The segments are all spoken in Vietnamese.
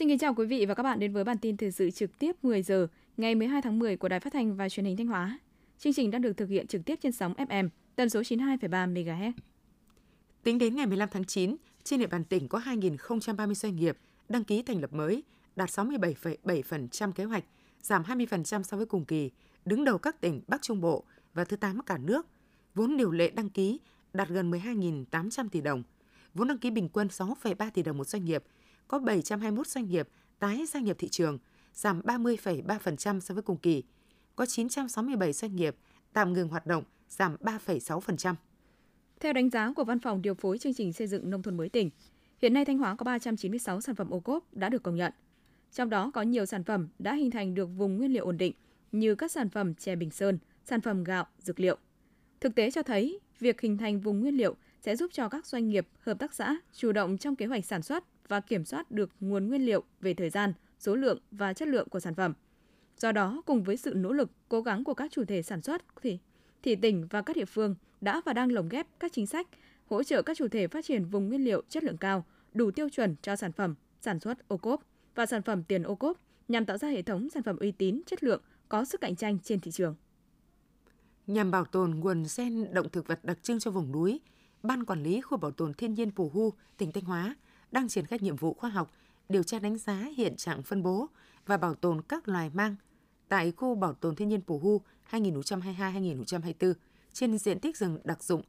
Xin kính chào quý vị và các bạn đến với bản tin thời sự trực tiếp 10 giờ ngày 12 tháng 10 của Đài Phát thanh và Truyền hình Thanh Hóa. Chương trình đang được thực hiện trực tiếp trên sóng FM tần số 92,3 MHz. Tính đến ngày 15 tháng 9, trên địa bàn tỉnh có 2.030 doanh nghiệp đăng ký thành lập mới, đạt 67,7% kế hoạch, giảm 20% so với cùng kỳ, đứng đầu các tỉnh Bắc Trung Bộ và thứ 8 cả nước. Vốn điều lệ đăng ký đạt gần 12.800 tỷ đồng. Vốn đăng ký bình quân 6,3 tỷ đồng một doanh nghiệp, có 721 doanh nghiệp tái gia nhập thị trường, giảm 30,3% so với cùng kỳ. Có 967 doanh nghiệp tạm ngừng hoạt động, giảm 3,6%. Theo đánh giá của Văn phòng điều phối chương trình xây dựng nông thôn mới tỉnh, hiện nay Thanh Hóa có 396 sản phẩm ô cốp đã được công nhận. Trong đó có nhiều sản phẩm đã hình thành được vùng nguyên liệu ổn định như các sản phẩm chè Bình Sơn, sản phẩm gạo, dược liệu. Thực tế cho thấy, việc hình thành vùng nguyên liệu sẽ giúp cho các doanh nghiệp, hợp tác xã chủ động trong kế hoạch sản xuất và kiểm soát được nguồn nguyên liệu về thời gian, số lượng và chất lượng của sản phẩm. Do đó, cùng với sự nỗ lực, cố gắng của các chủ thể sản xuất thì thì tỉnh và các địa phương đã và đang lồng ghép các chính sách hỗ trợ các chủ thể phát triển vùng nguyên liệu chất lượng cao, đủ tiêu chuẩn cho sản phẩm sản xuất ô cốp và sản phẩm tiền ô cốp nhằm tạo ra hệ thống sản phẩm uy tín, chất lượng, có sức cạnh tranh trên thị trường. Nhằm bảo tồn nguồn gen động thực vật đặc trưng cho vùng núi, Ban Quản lý Khu Bảo tồn Thiên nhiên Pù Hu, tỉnh Thanh Hóa đang triển khai nhiệm vụ khoa học, điều tra đánh giá hiện trạng phân bố và bảo tồn các loài mang tại khu Bảo tồn Thiên nhiên Pù Hu 2022-2024 trên diện tích rừng đặc dụng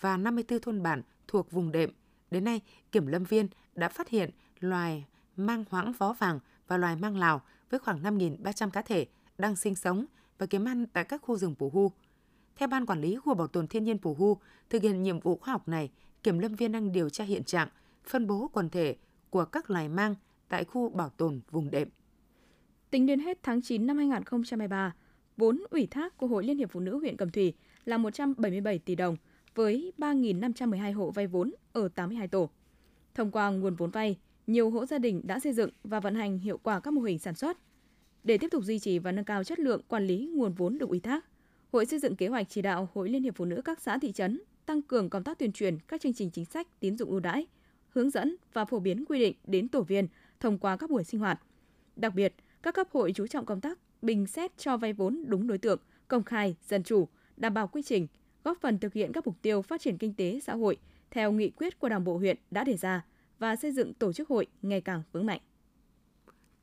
và 54 thôn bản thuộc vùng đệm. Đến nay, kiểm lâm viên đã phát hiện loài mang hoãng vó vàng và loài mang Lào với khoảng 5.300 cá thể đang sinh sống và kiếm ăn tại các khu rừng Pù Hu. Theo Ban Quản lý Khu Bảo tồn Thiên nhiên Pù Hu, thực hiện nhiệm vụ khoa học này, kiểm lâm viên đang điều tra hiện trạng, phân bố quần thể của các loài mang tại khu bảo tồn vùng đệm. Tính đến hết tháng 9 năm 2023, vốn ủy thác của Hội Liên hiệp Phụ nữ huyện Cẩm Thủy là 177 tỷ đồng với 3.512 hộ vay vốn ở 82 tổ. Thông qua nguồn vốn vay, nhiều hộ gia đình đã xây dựng và vận hành hiệu quả các mô hình sản xuất. Để tiếp tục duy trì và nâng cao chất lượng quản lý nguồn vốn được ủy thác, Hội xây dựng kế hoạch chỉ đạo Hội Liên hiệp Phụ nữ các xã thị trấn tăng cường công tác tuyên truyền các chương trình chính sách tín dụng ưu đãi, hướng dẫn và phổ biến quy định đến tổ viên thông qua các buổi sinh hoạt. Đặc biệt, các cấp hội chú trọng công tác bình xét cho vay vốn đúng đối tượng, công khai, dân chủ, đảm bảo quy trình, góp phần thực hiện các mục tiêu phát triển kinh tế xã hội theo nghị quyết của Đảng bộ huyện đã đề ra và xây dựng tổ chức hội ngày càng vững mạnh.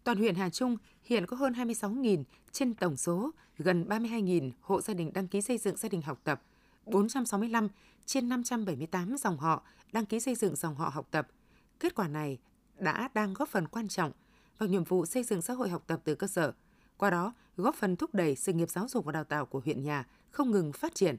Toàn huyện Hà Trung hiện có hơn 26.000 trên tổng số gần 32.000 hộ gia đình đăng ký xây dựng gia đình học tập, 465 trên 578 dòng họ đăng ký xây dựng dòng họ học tập. Kết quả này đã đang góp phần quan trọng vào nhiệm vụ xây dựng xã hội học tập từ cơ sở, qua đó góp phần thúc đẩy sự nghiệp giáo dục và đào tạo của huyện nhà không ngừng phát triển.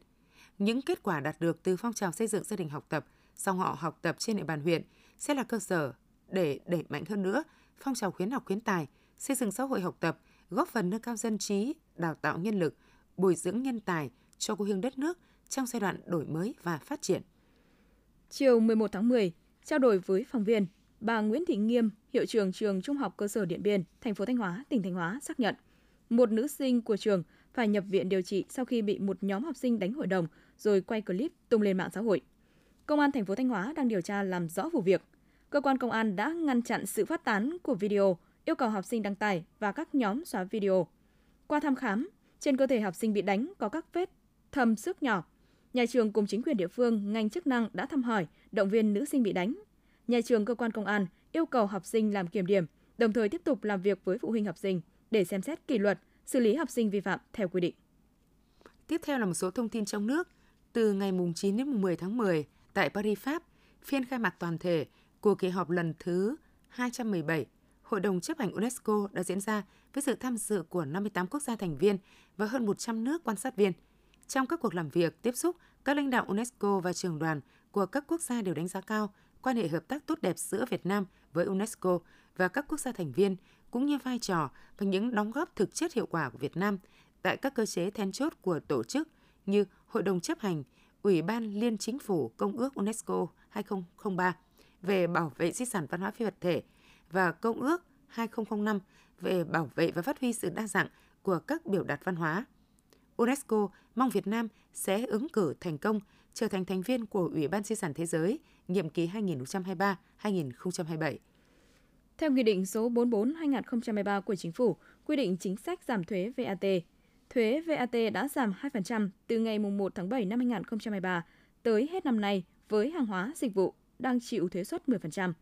Những kết quả đạt được từ phong trào xây dựng gia đình học tập, dòng họ học tập trên địa bàn huyện sẽ là cơ sở để đẩy mạnh hơn nữa phong trào khuyến học khuyến tài, xây dựng xã hội học tập, góp phần nâng cao dân trí, đào tạo nhân lực, bồi dưỡng nhân tài cho quê hương đất nước trong giai đoạn đổi mới và phát triển. Chiều 11 tháng 10, trao đổi với phóng viên, bà Nguyễn Thị Nghiêm, hiệu trưởng trường Trung học cơ sở Điện Biên, thành phố Thanh Hóa, tỉnh Thanh Hóa xác nhận, một nữ sinh của trường phải nhập viện điều trị sau khi bị một nhóm học sinh đánh hội đồng rồi quay clip tung lên mạng xã hội. Công an thành phố Thanh Hóa đang điều tra làm rõ vụ việc cơ quan công an đã ngăn chặn sự phát tán của video, yêu cầu học sinh đăng tải và các nhóm xóa video. Qua thăm khám, trên cơ thể học sinh bị đánh có các vết thâm sức nhỏ. Nhà trường cùng chính quyền địa phương, ngành chức năng đã thăm hỏi, động viên nữ sinh bị đánh. Nhà trường cơ quan công an yêu cầu học sinh làm kiểm điểm, đồng thời tiếp tục làm việc với phụ huynh học sinh để xem xét kỷ luật, xử lý học sinh vi phạm theo quy định. Tiếp theo là một số thông tin trong nước. Từ ngày 9 đến 10 tháng 10, tại Paris, Pháp, phiên khai mạc toàn thể của kỳ họp lần thứ 217 Hội đồng chấp hành UNESCO đã diễn ra với sự tham dự của 58 quốc gia thành viên và hơn 100 nước quan sát viên. Trong các cuộc làm việc, tiếp xúc, các lãnh đạo UNESCO và trường đoàn của các quốc gia đều đánh giá cao quan hệ hợp tác tốt đẹp giữa Việt Nam với UNESCO và các quốc gia thành viên, cũng như vai trò và những đóng góp thực chất hiệu quả của Việt Nam tại các cơ chế then chốt của tổ chức như Hội đồng chấp hành, Ủy ban Liên Chính phủ Công ước UNESCO 2003, về bảo vệ di sản văn hóa phi vật thể và Công ước 2005 về bảo vệ và phát huy sự đa dạng của các biểu đạt văn hóa. UNESCO mong Việt Nam sẽ ứng cử thành công trở thành thành viên của Ủy ban Di sản Thế giới nhiệm kỳ 2023-2027. Theo Nghị định số 44/2023 của Chính phủ, quy định chính sách giảm thuế VAT, thuế VAT đã giảm 2% từ ngày 1 tháng 7 năm 2023 tới hết năm nay với hàng hóa dịch vụ đang chịu thuế suất 10%.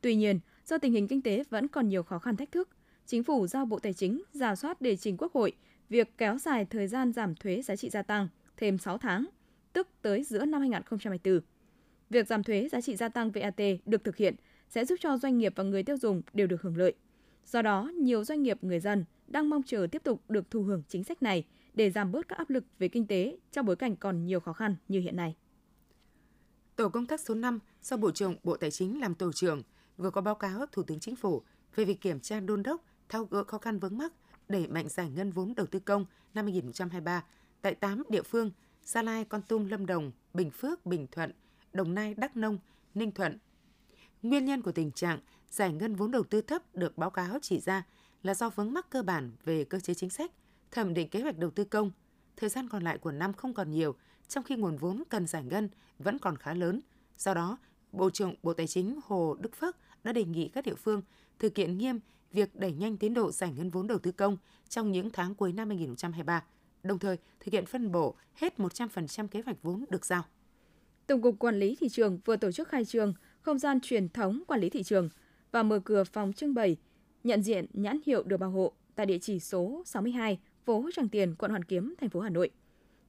Tuy nhiên, do tình hình kinh tế vẫn còn nhiều khó khăn thách thức, Chính phủ giao Bộ Tài chính giả soát để trình Quốc hội việc kéo dài thời gian giảm thuế giá trị gia tăng thêm 6 tháng, tức tới giữa năm 2024. Việc giảm thuế giá trị gia tăng VAT được thực hiện sẽ giúp cho doanh nghiệp và người tiêu dùng đều được hưởng lợi. Do đó, nhiều doanh nghiệp người dân đang mong chờ tiếp tục được thụ hưởng chính sách này để giảm bớt các áp lực về kinh tế trong bối cảnh còn nhiều khó khăn như hiện nay. Tổ công tác số 5 do Bộ trưởng Bộ Tài chính làm tổ trưởng vừa có báo cáo Thủ tướng Chính phủ về việc kiểm tra đôn đốc, thao gỡ khó khăn vướng mắc, đẩy mạnh giải ngân vốn đầu tư công năm 2023 tại 8 địa phương Gia Lai, Con Tum, Lâm Đồng, Bình Phước, Bình Thuận, Đồng Nai, Đắk Nông, Ninh Thuận. Nguyên nhân của tình trạng giải ngân vốn đầu tư thấp được báo cáo chỉ ra là do vướng mắc cơ bản về cơ chế chính sách, thẩm định kế hoạch đầu tư công. Thời gian còn lại của năm không còn nhiều, trong khi nguồn vốn cần giải ngân vẫn còn khá lớn. Do đó, Bộ trưởng Bộ Tài chính Hồ Đức Phước đã đề nghị các địa phương thực hiện nghiêm việc đẩy nhanh tiến độ giải ngân vốn đầu tư công trong những tháng cuối năm 2023, đồng thời thực hiện phân bổ hết 100% kế hoạch vốn được giao. Tổng cục Quản lý thị trường vừa tổ chức khai trương không gian truyền thống quản lý thị trường và mở cửa phòng trưng bày nhận diện nhãn hiệu được bảo hộ tại địa chỉ số 62, phố Tràng Tiền, quận Hoàn Kiếm, thành phố Hà Nội.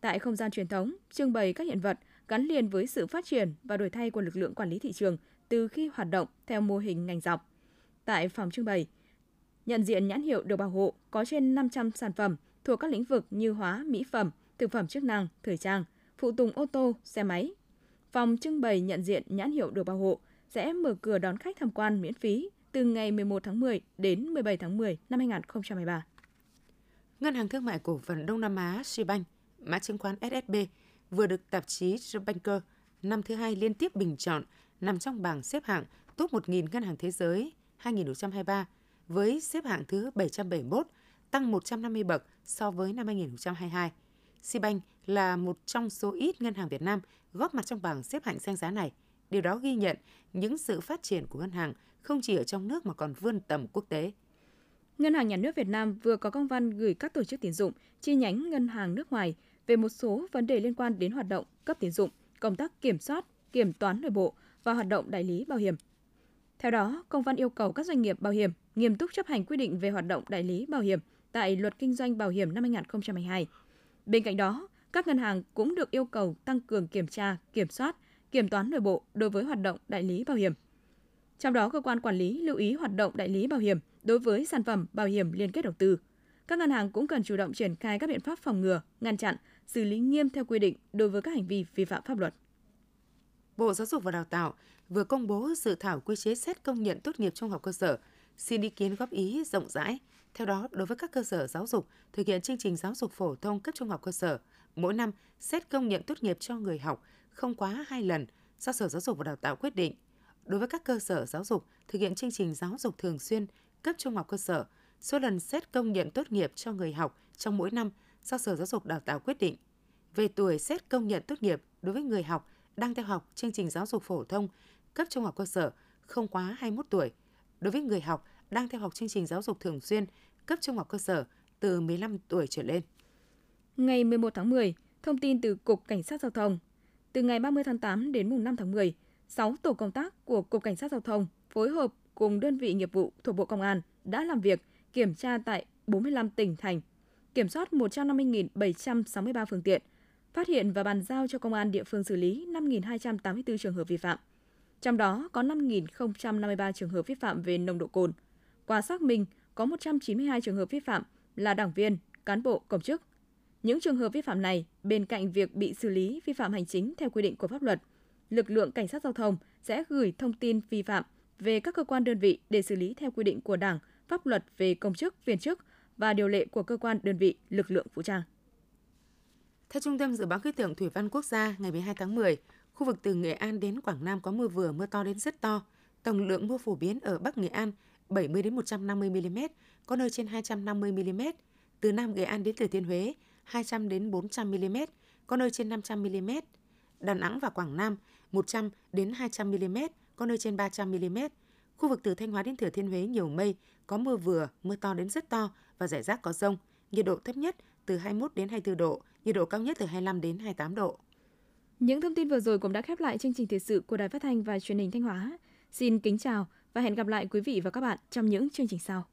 Tại không gian truyền thống, trưng bày các hiện vật gắn liền với sự phát triển và đổi thay của lực lượng quản lý thị trường từ khi hoạt động theo mô hình ngành dọc. Tại phòng trưng bày, nhận diện nhãn hiệu được bảo hộ có trên 500 sản phẩm thuộc các lĩnh vực như hóa, mỹ phẩm, thực phẩm chức năng, thời trang, phụ tùng ô tô, xe máy. Phòng trưng bày nhận diện nhãn hiệu được bảo hộ sẽ mở cửa đón khách tham quan miễn phí từ ngày 11 tháng 10 đến 17 tháng 10 năm 2023. Ngân hàng Thương mại Cổ phần Đông Nam Á Sibank, mã chứng khoán SSB, vừa được tạp chí The Banker năm thứ hai liên tiếp bình chọn nằm trong bảng xếp hạng top 1.000 ngân hàng thế giới 2023 với xếp hạng thứ 771, tăng 150 bậc so với năm 2022. Sibank là một trong số ít ngân hàng Việt Nam góp mặt trong bảng xếp hạng danh giá này. Điều đó ghi nhận những sự phát triển của ngân hàng không chỉ ở trong nước mà còn vươn tầm quốc tế. Ngân hàng Nhà nước Việt Nam vừa có công văn gửi các tổ chức tín dụng, chi nhánh ngân hàng nước ngoài về một số vấn đề liên quan đến hoạt động cấp tín dụng, công tác kiểm soát, kiểm toán nội bộ và hoạt động đại lý bảo hiểm. Theo đó, công văn yêu cầu các doanh nghiệp bảo hiểm nghiêm túc chấp hành quy định về hoạt động đại lý bảo hiểm tại Luật Kinh doanh Bảo hiểm năm 2022. Bên cạnh đó, các ngân hàng cũng được yêu cầu tăng cường kiểm tra, kiểm soát, kiểm toán nội bộ đối với hoạt động đại lý bảo hiểm. Trong đó, cơ quan quản lý lưu ý hoạt động đại lý bảo hiểm đối với sản phẩm bảo hiểm liên kết đầu tư. Các ngân hàng cũng cần chủ động triển khai các biện pháp phòng ngừa, ngăn chặn, xử lý nghiêm theo quy định đối với các hành vi vi phạm pháp luật. Bộ Giáo dục và Đào tạo vừa công bố dự thảo quy chế xét công nhận tốt nghiệp trung học cơ sở, xin ý kiến góp ý rộng rãi. Theo đó, đối với các cơ sở giáo dục thực hiện chương trình giáo dục phổ thông cấp trung học cơ sở, mỗi năm xét công nhận tốt nghiệp cho người học không quá hai lần do Sở Giáo dục và Đào tạo quyết định. Đối với các cơ sở giáo dục thực hiện chương trình giáo dục thường xuyên cấp trung học cơ sở, số lần xét công nhận tốt nghiệp cho người học trong mỗi năm do Sở Giáo dục Đào tạo quyết định. Về tuổi xét công nhận tốt nghiệp đối với người học đang theo học chương trình giáo dục phổ thông cấp trung học cơ sở không quá 21 tuổi. Đối với người học đang theo học chương trình giáo dục thường xuyên cấp trung học cơ sở từ 15 tuổi trở lên. Ngày 11 tháng 10, thông tin từ Cục Cảnh sát Giao thông. Từ ngày 30 tháng 8 đến mùng 5 tháng 10, 6 tổ công tác của Cục Cảnh sát Giao thông phối hợp cùng đơn vị nghiệp vụ thuộc Bộ Công an đã làm việc kiểm tra tại 45 tỉnh thành, kiểm soát 150.763 phương tiện, phát hiện và bàn giao cho công an địa phương xử lý 5.284 trường hợp vi phạm. Trong đó có 5.053 trường hợp vi phạm về nồng độ cồn. Qua xác minh, có 192 trường hợp vi phạm là đảng viên, cán bộ, công chức. Những trường hợp vi phạm này, bên cạnh việc bị xử lý vi phạm hành chính theo quy định của pháp luật, lực lượng cảnh sát giao thông sẽ gửi thông tin vi phạm về các cơ quan đơn vị để xử lý theo quy định của Đảng, pháp luật về công chức, viên chức và điều lệ của cơ quan đơn vị, lực lượng vũ trang. Theo Trung tâm Dự báo Khí tượng Thủy văn Quốc gia, ngày 12 tháng 10, khu vực từ Nghệ An đến Quảng Nam có mưa vừa, mưa to đến rất to. Tổng lượng mưa phổ biến ở Bắc Nghệ An 70 đến 150 mm, có nơi trên 250 mm. Từ Nam Nghệ An đến Thừa Thiên Huế 200 đến 400 mm, có nơi trên 500 mm. Đà Nẵng và Quảng Nam 100 đến 200 mm, có nơi trên 300 mm. Khu vực từ Thanh Hóa đến Thừa Thiên Huế nhiều mây, có mưa vừa, mưa to đến rất to và rải rác có rông. Nhiệt độ thấp nhất từ 21 đến 24 độ, nhiệt độ cao nhất từ 25 đến 28 độ. Những thông tin vừa rồi cũng đã khép lại chương trình thời sự của Đài Phát thanh và Truyền hình Thanh Hóa. Xin kính chào và hẹn gặp lại quý vị và các bạn trong những chương trình sau.